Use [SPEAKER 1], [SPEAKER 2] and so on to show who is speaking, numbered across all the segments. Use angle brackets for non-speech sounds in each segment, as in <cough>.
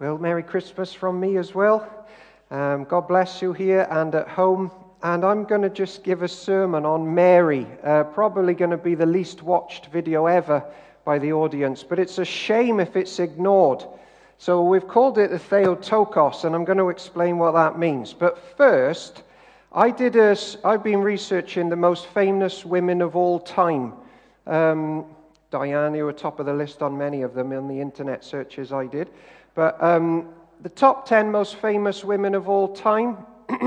[SPEAKER 1] Well, Merry Christmas from me as well. Um, God bless you here and at home. And I'm going to just give a sermon on Mary. Uh, probably going to be the least watched video ever by the audience, but it's a shame if it's ignored. So we've called it the Theotokos, and I'm going to explain what that means. But first, I did a, I've been researching the most famous women of all time. Um, Diane, you were top of the list on many of them in the internet searches I did. But um, the top 10 most famous women of all time, <clears throat>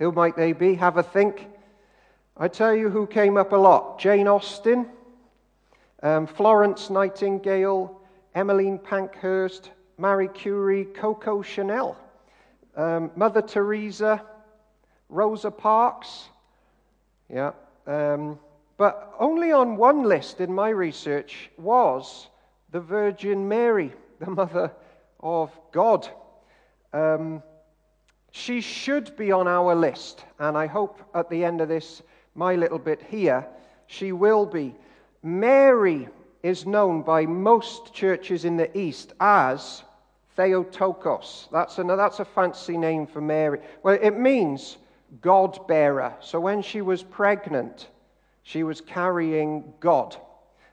[SPEAKER 1] who might they be? Have a think. I tell you who came up a lot Jane Austen, um, Florence Nightingale, Emmeline Pankhurst, Marie Curie, Coco Chanel, um, Mother Teresa, Rosa Parks. Yeah. Um, but only on one list in my research was the Virgin Mary, <laughs> the mother of God. Um, she should be on our list, and I hope at the end of this, my little bit here, she will be. Mary is known by most churches in the East as Theotokos. That's a, that's a fancy name for Mary. Well, it means God bearer. So when she was pregnant, she was carrying God.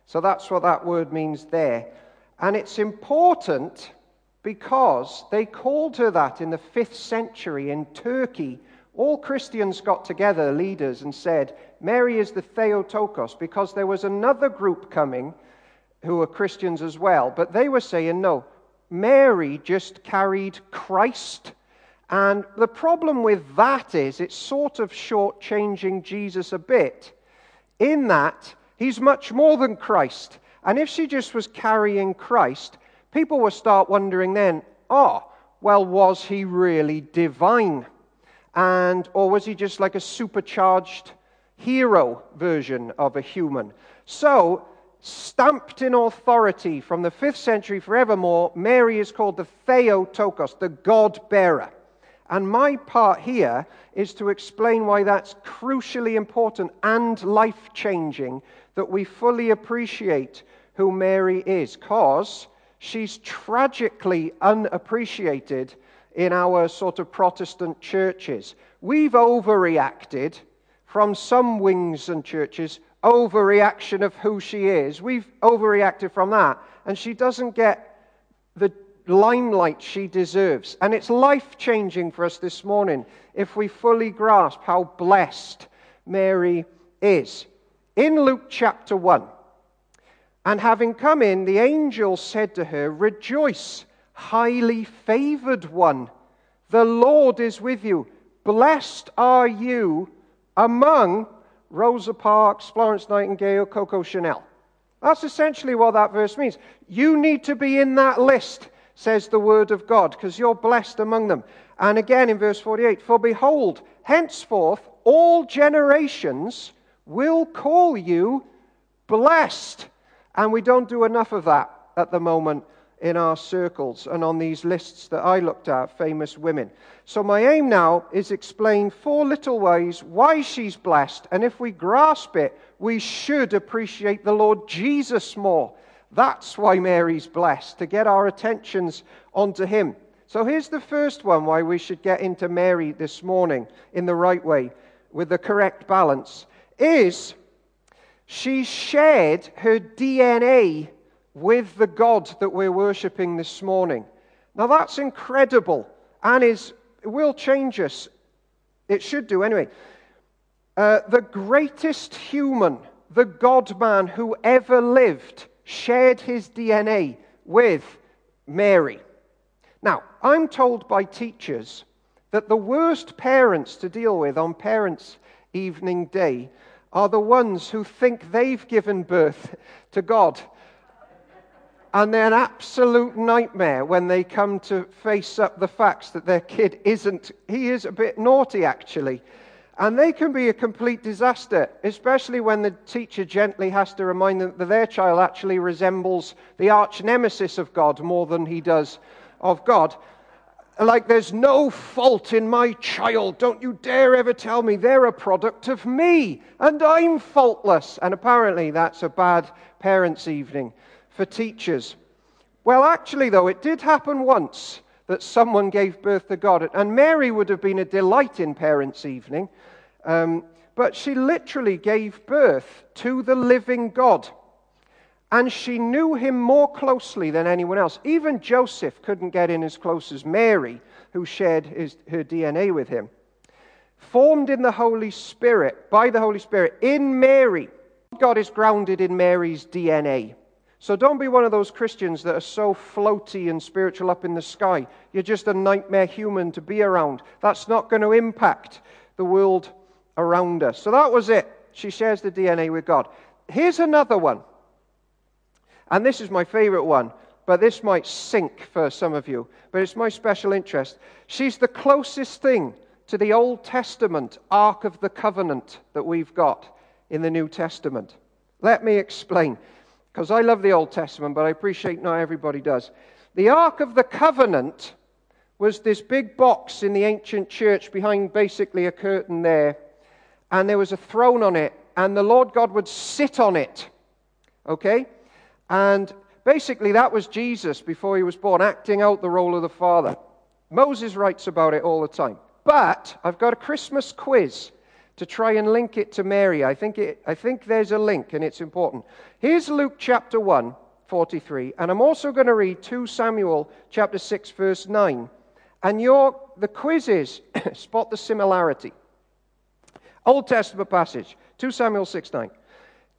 [SPEAKER 1] So that's what that word means there. And it's important because they called her that in the fifth century in Turkey. All Christians got together, leaders, and said, Mary is the Theotokos, because there was another group coming who were Christians as well, but they were saying, no, Mary just carried Christ. And the problem with that is it's sort of shortchanging Jesus a bit, in that he's much more than Christ. And if she just was carrying Christ, people will start wondering then, oh, well, was he really divine? And, or was he just like a supercharged hero version of a human? So, stamped in authority from the fifth century forevermore, Mary is called the Theotokos, the God bearer. And my part here is to explain why that's crucially important and life changing that we fully appreciate who Mary is, because she's tragically unappreciated in our sort of Protestant churches. We've overreacted from some wings and churches, overreaction of who she is. We've overreacted from that, and she doesn't get the limelight she deserves. And it's life changing for us this morning if we fully grasp how blessed Mary is. In Luke chapter 1, and having come in, the angel said to her, Rejoice, highly favored one. The Lord is with you. Blessed are you among Rosa Parks, Florence Nightingale, Coco Chanel. That's essentially what that verse means. You need to be in that list, says the word of God, because you're blessed among them. And again in verse 48 For behold, henceforth all generations will call you blessed. And we don't do enough of that at the moment in our circles and on these lists that I looked at, famous women. So, my aim now is explain four little ways why she's blessed. And if we grasp it, we should appreciate the Lord Jesus more. That's why Mary's blessed, to get our attentions onto Him. So, here's the first one why we should get into Mary this morning in the right way, with the correct balance, is she shared her DNA with the God that we're worshiping this morning. Now that's incredible and is, will change us. It should do anyway. Uh, the greatest human, the God man who ever lived, shared his DNA with Mary. Now, I'm told by teachers that the worst parents to deal with on Parents' Evening Day are the ones who think they've given birth to God. And they're an absolute nightmare when they come to face up the facts that their kid isn't, he is a bit naughty actually. And they can be a complete disaster, especially when the teacher gently has to remind them that their child actually resembles the arch nemesis of God more than he does of God like there's no fault in my child. Don't you dare ever tell me they're a product of me and I'm faultless. And apparently that's a bad parents' evening for teachers. Well, actually, though, it did happen once that someone gave birth to God. And Mary would have been a delight in Parents' Evening. Um, but she literally gave birth to the living God. And she knew him more closely than anyone else. Even Joseph couldn't get in as close as Mary, who shared his, her DNA with him. Formed in the Holy Spirit, by the Holy Spirit, in Mary. God is grounded in Mary's DNA. So don't be one of those Christians that are so floaty and spiritual up in the sky. You're just a nightmare human to be around. That's not going to impact the world around us. So that was it. She shares the DNA with God. Here's another one. And this is my favorite one, but this might sink for some of you, but it's my special interest. She's the closest thing to the Old Testament Ark of the Covenant that we've got in the New Testament. Let me explain, because I love the Old Testament, but I appreciate not everybody does. The Ark of the Covenant was this big box in the ancient church behind basically a curtain there and there was a throne on it, and the Lord God would sit on it. Okay? And basically, that was Jesus before he was born, acting out the role of the Father. Moses writes about it all the time. But I've got a Christmas quiz to try and link it to Mary. I think, it, I think there's a link, and it's important. Here's Luke chapter 1, 43, and I'm also going to read 2 Samuel chapter 6, verse 9. And your, the quiz is <coughs> spot the similarity. Old Testament passage, 2 Samuel 6 9.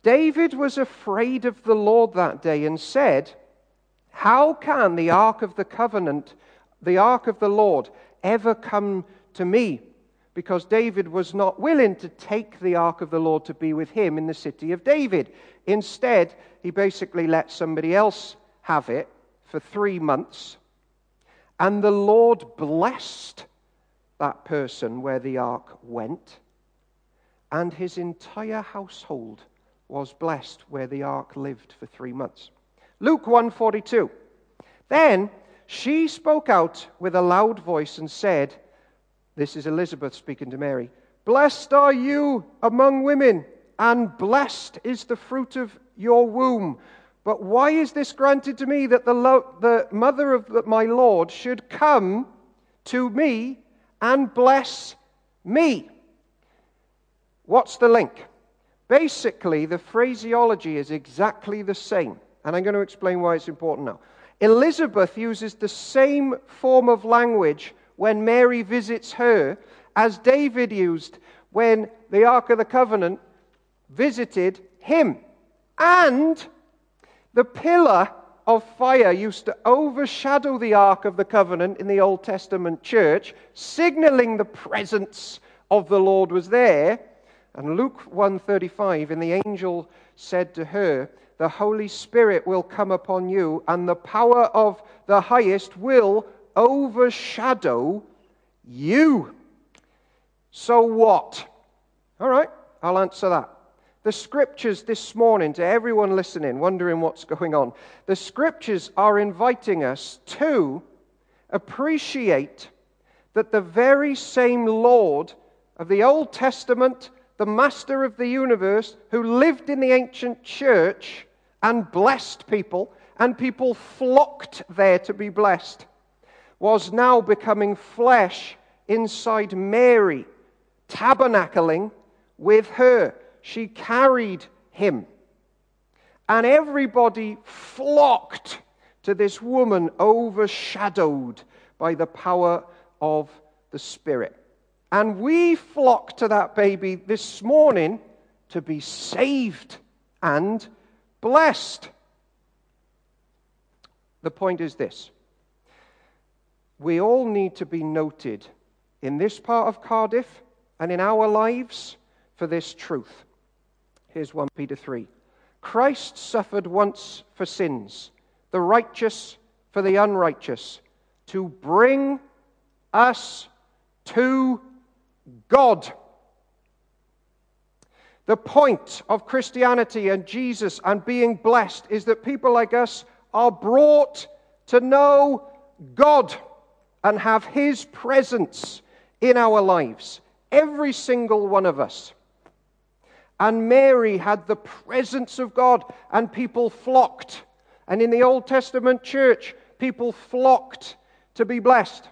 [SPEAKER 1] David was afraid of the Lord that day and said, How can the ark of the covenant, the ark of the Lord, ever come to me? Because David was not willing to take the ark of the Lord to be with him in the city of David. Instead, he basically let somebody else have it for three months. And the Lord blessed that person where the ark went and his entire household was blessed where the ark lived for three months. Luke 142. Then she spoke out with a loud voice and said, This is Elizabeth speaking to Mary, Blessed are you among women, and blessed is the fruit of your womb. But why is this granted to me that the, lo- the mother of my Lord should come to me and bless me? What's the link? Basically, the phraseology is exactly the same, and I'm going to explain why it's important now. Elizabeth uses the same form of language when Mary visits her as David used when the Ark of the Covenant visited him. And the pillar of fire used to overshadow the Ark of the Covenant in the Old Testament church, signaling the presence of the Lord was there. And Luke 135, and the angel said to her, The Holy Spirit will come upon you, and the power of the highest will overshadow you. So what? All right, I'll answer that. The scriptures this morning, to everyone listening, wondering what's going on, the scriptures are inviting us to appreciate that the very same Lord of the Old Testament the master of the universe, who lived in the ancient church and blessed people, and people flocked there to be blessed, was now becoming flesh inside Mary, tabernacling with her. She carried him. And everybody flocked to this woman overshadowed by the power of the Spirit. And we flock to that baby this morning to be saved and blessed. The point is this we all need to be noted in this part of Cardiff and in our lives for this truth. Here's 1 Peter 3. Christ suffered once for sins, the righteous for the unrighteous, to bring us to God. The point of Christianity and Jesus and being blessed is that people like us are brought to know God and have His presence in our lives. Every single one of us. And Mary had the presence of God, and people flocked And in the Old Testament church, people flocked to be blessed.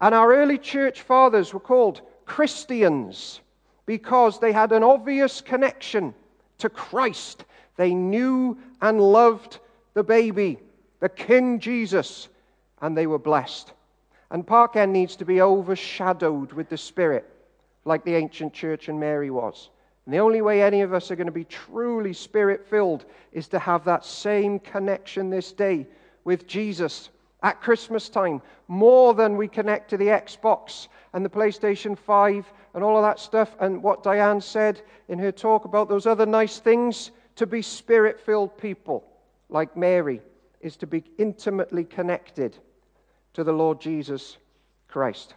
[SPEAKER 1] And our early church fathers were called Christians because they had an obvious connection to Christ. They knew and loved the baby, the King Jesus, and they were blessed. And Park End needs to be overshadowed with the Spirit, like the ancient church and Mary was. And the only way any of us are going to be truly spirit filled is to have that same connection this day with Jesus at Christmas time, more than we connect to the Xbox and the PlayStation 5 and all of that stuff. And what Diane said in her talk about those other nice things to be spirit filled people like Mary is to be intimately connected to the Lord Jesus Christ.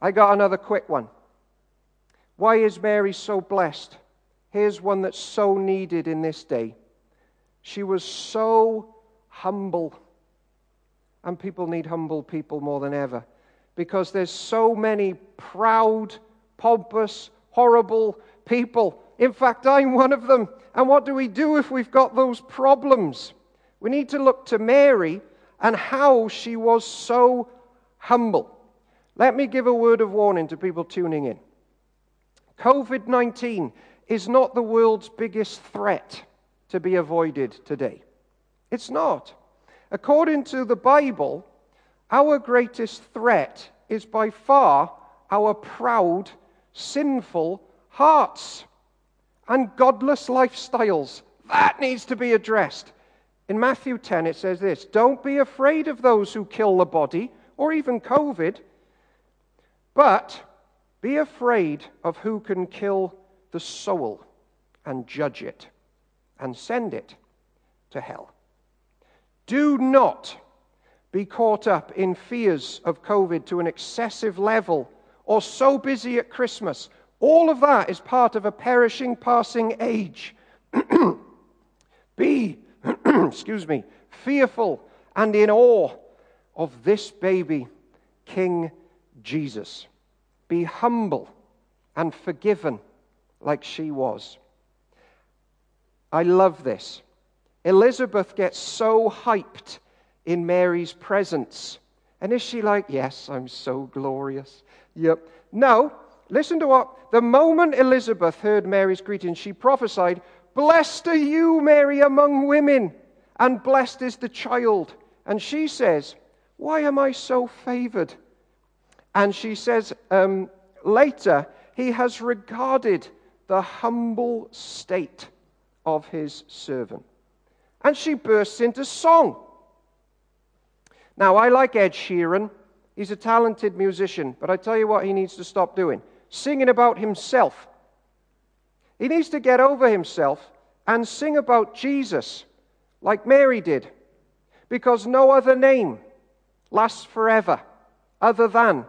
[SPEAKER 1] I got another quick one. Why is Mary so blessed? Here's one that's so needed in this day. She was so humble. And people need humble people more than ever because there's so many proud, pompous, horrible people. In fact, I'm one of them. And what do we do if we've got those problems? We need to look to Mary and how she was so humble. Let me give a word of warning to people tuning in. COVID 19 is not the world's biggest threat to be avoided today. It's not. According to the Bible, our greatest threat is by far our proud, sinful hearts and godless lifestyles. That needs to be addressed. In Matthew 10, it says this Don't be afraid of those who kill the body, or even COVID, but be afraid of who can kill the soul and judge it and send it to hell. Do not be caught up in fears of COVID to an excessive level or so busy at Christmas. All of that is part of a perishing, passing age. <clears throat> be, <clears throat> excuse me, fearful and in awe of this baby, King Jesus. Be humble and forgiven like she was. I love this. Elizabeth gets so hyped in Mary's presence. And is she like, Yes, I'm so glorious? Yep. No, listen to what the moment Elizabeth heard Mary's greeting, she prophesied, Blessed are you, Mary, among women, and blessed is the child. And she says, Why am I so favored? And she says um, later, he has regarded the humble state of his servant. And she bursts into song. Now, I like Ed Sheeran. He's a talented musician, but I tell you what he needs to stop doing singing about himself. He needs to get over himself and sing about Jesus like Mary did, because no other name lasts forever other than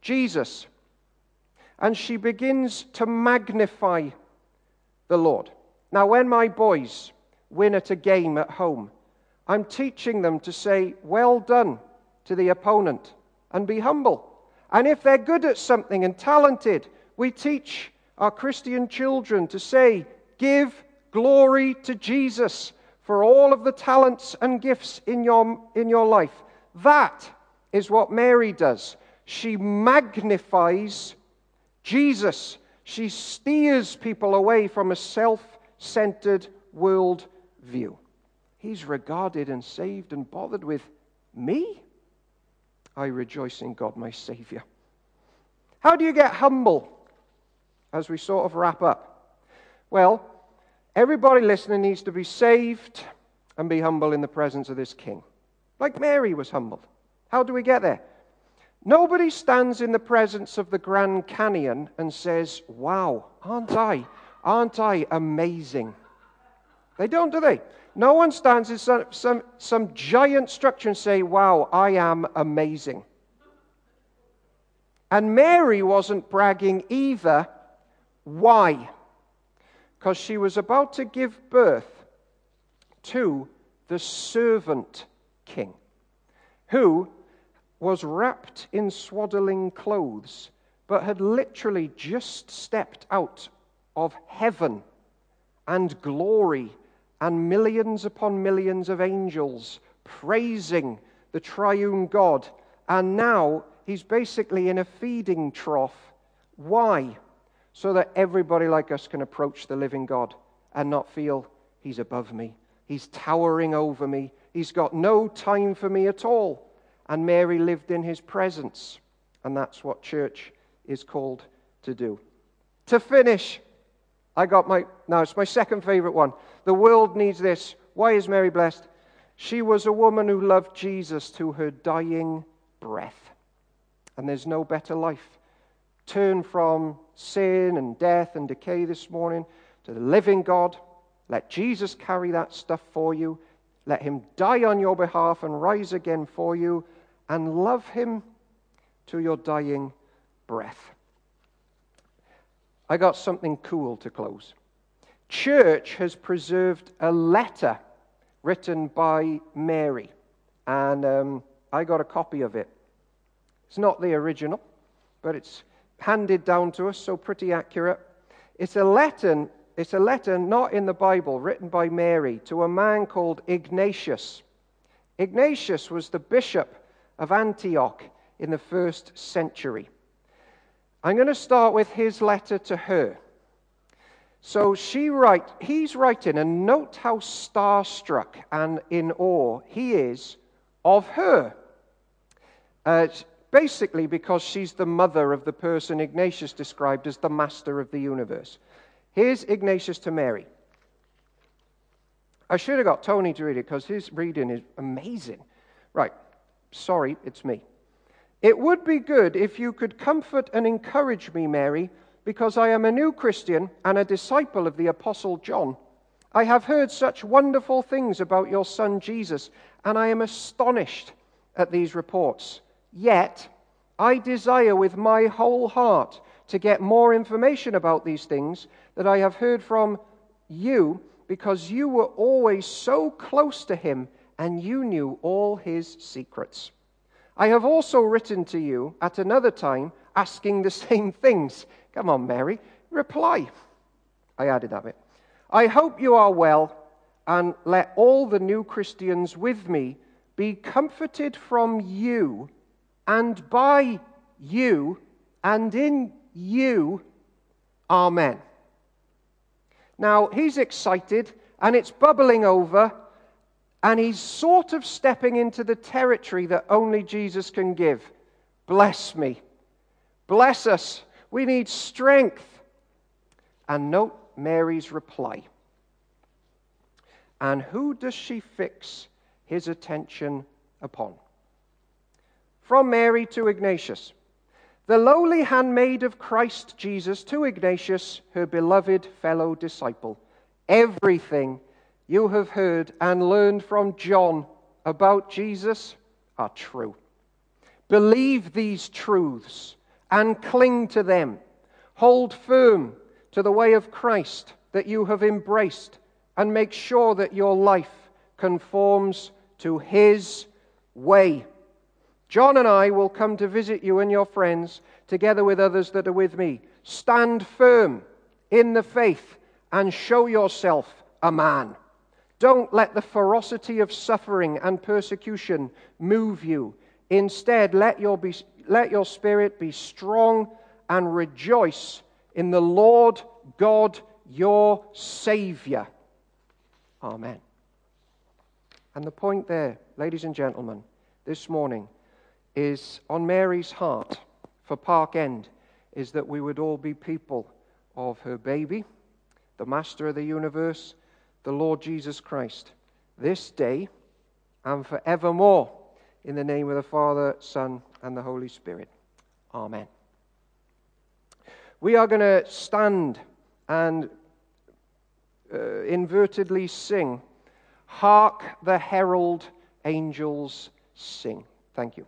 [SPEAKER 1] Jesus. And she begins to magnify the Lord. Now, when my boys win at a game at home, I'm teaching them to say, Well done to the opponent and be humble. And if they're good at something and talented, we teach our Christian children to say, Give glory to Jesus for all of the talents and gifts in your, in your life. That is what Mary does she magnifies Jesus. She steers people away from a self centered world view. He's regarded and saved and bothered with me. I rejoice in God, my Savior. How do you get humble as we sort of wrap up? Well, everybody listening needs to be saved and be humble in the presence of this King, like Mary was humbled. How do we get there? Nobody stands in the presence of the Grand Canyon and says, Wow, aren't I? Aren't I amazing? They don't, do they? No one stands in some, some, some giant structure and say, Wow, I am amazing. And Mary wasn't bragging either. Why? Because she was about to give birth to the servant king, who was wrapped in swaddling clothes, but had literally just stepped out of heaven and glory and millions upon millions of angels praising the triune God. And now he's basically in a feeding trough. Why? So that everybody like us can approach the living God and not feel he's above me, he's towering over me, he's got no time for me at all. And Mary lived in his presence. And that's what church is called to do. To finish, I got my, now it's my second favorite one. The world needs this. Why is Mary blessed? She was a woman who loved Jesus to her dying breath. And there's no better life. Turn from sin and death and decay this morning to the living God. Let Jesus carry that stuff for you. Let him die on your behalf and rise again for you. And love him to your dying breath. I got something cool to close. Church has preserved a letter written by Mary, and um, I got a copy of it. It's not the original, but it's handed down to us, so pretty accurate. It's a letter, it's a letter not in the Bible, written by Mary to a man called Ignatius. Ignatius was the bishop of Antioch in the first century. I'm going to start with his letter to her. So she write, he's writing, and note how starstruck and in awe he is of her. Uh, basically, because she's the mother of the person Ignatius described as the master of the universe. Here's Ignatius to Mary. I should have got Tony to read it because his reading is amazing. Right, sorry, it's me. It would be good if you could comfort and encourage me, Mary, because I am a new Christian and a disciple of the Apostle John. I have heard such wonderful things about your son Jesus, and I am astonished at these reports. Yet, I desire with my whole heart to get more information about these things that I have heard from you, because you were always so close to him and you knew all his secrets. I have also written to you at another time asking the <laughs> same things. Come on, Mary, reply. I added that bit. I hope you are well, and let all the new Christians with me be comforted from you and by you and in you. Amen. Now, he's excited and it's bubbling over and he's sort of stepping into the territory that only Jesus can give. Bless me. Bless us. We need strength. And note Mary's reply. And who does she fix his attention upon? From Mary to Ignatius. The lowly handmaid of Christ Jesus to Ignatius, her beloved fellow disciple. Everything you have heard and learned from John about Jesus are true. Believe these truths and cling to them. Hold firm to the way of Christ that you have embraced and make sure that your life conforms to His way. John and I will come to visit you and your friends together with others that are with me. Stand firm in the faith and show yourself a man. Don't let the ferocity of suffering and persecution move you. Instead, let your, be, let your spirit be strong and rejoice in the Lord God, your Savior. Amen. And the point there, ladies and gentlemen, this morning is on Mary's heart for Park End is that we would all be people of her baby, the Master of the universe the Lord Jesus Christ, this day and forevermore. In the name of the Father, Son, and the Holy Spirit. Amen. We are going to stand and uh, invertedly sing, Hark the herald angels sing. Thank you.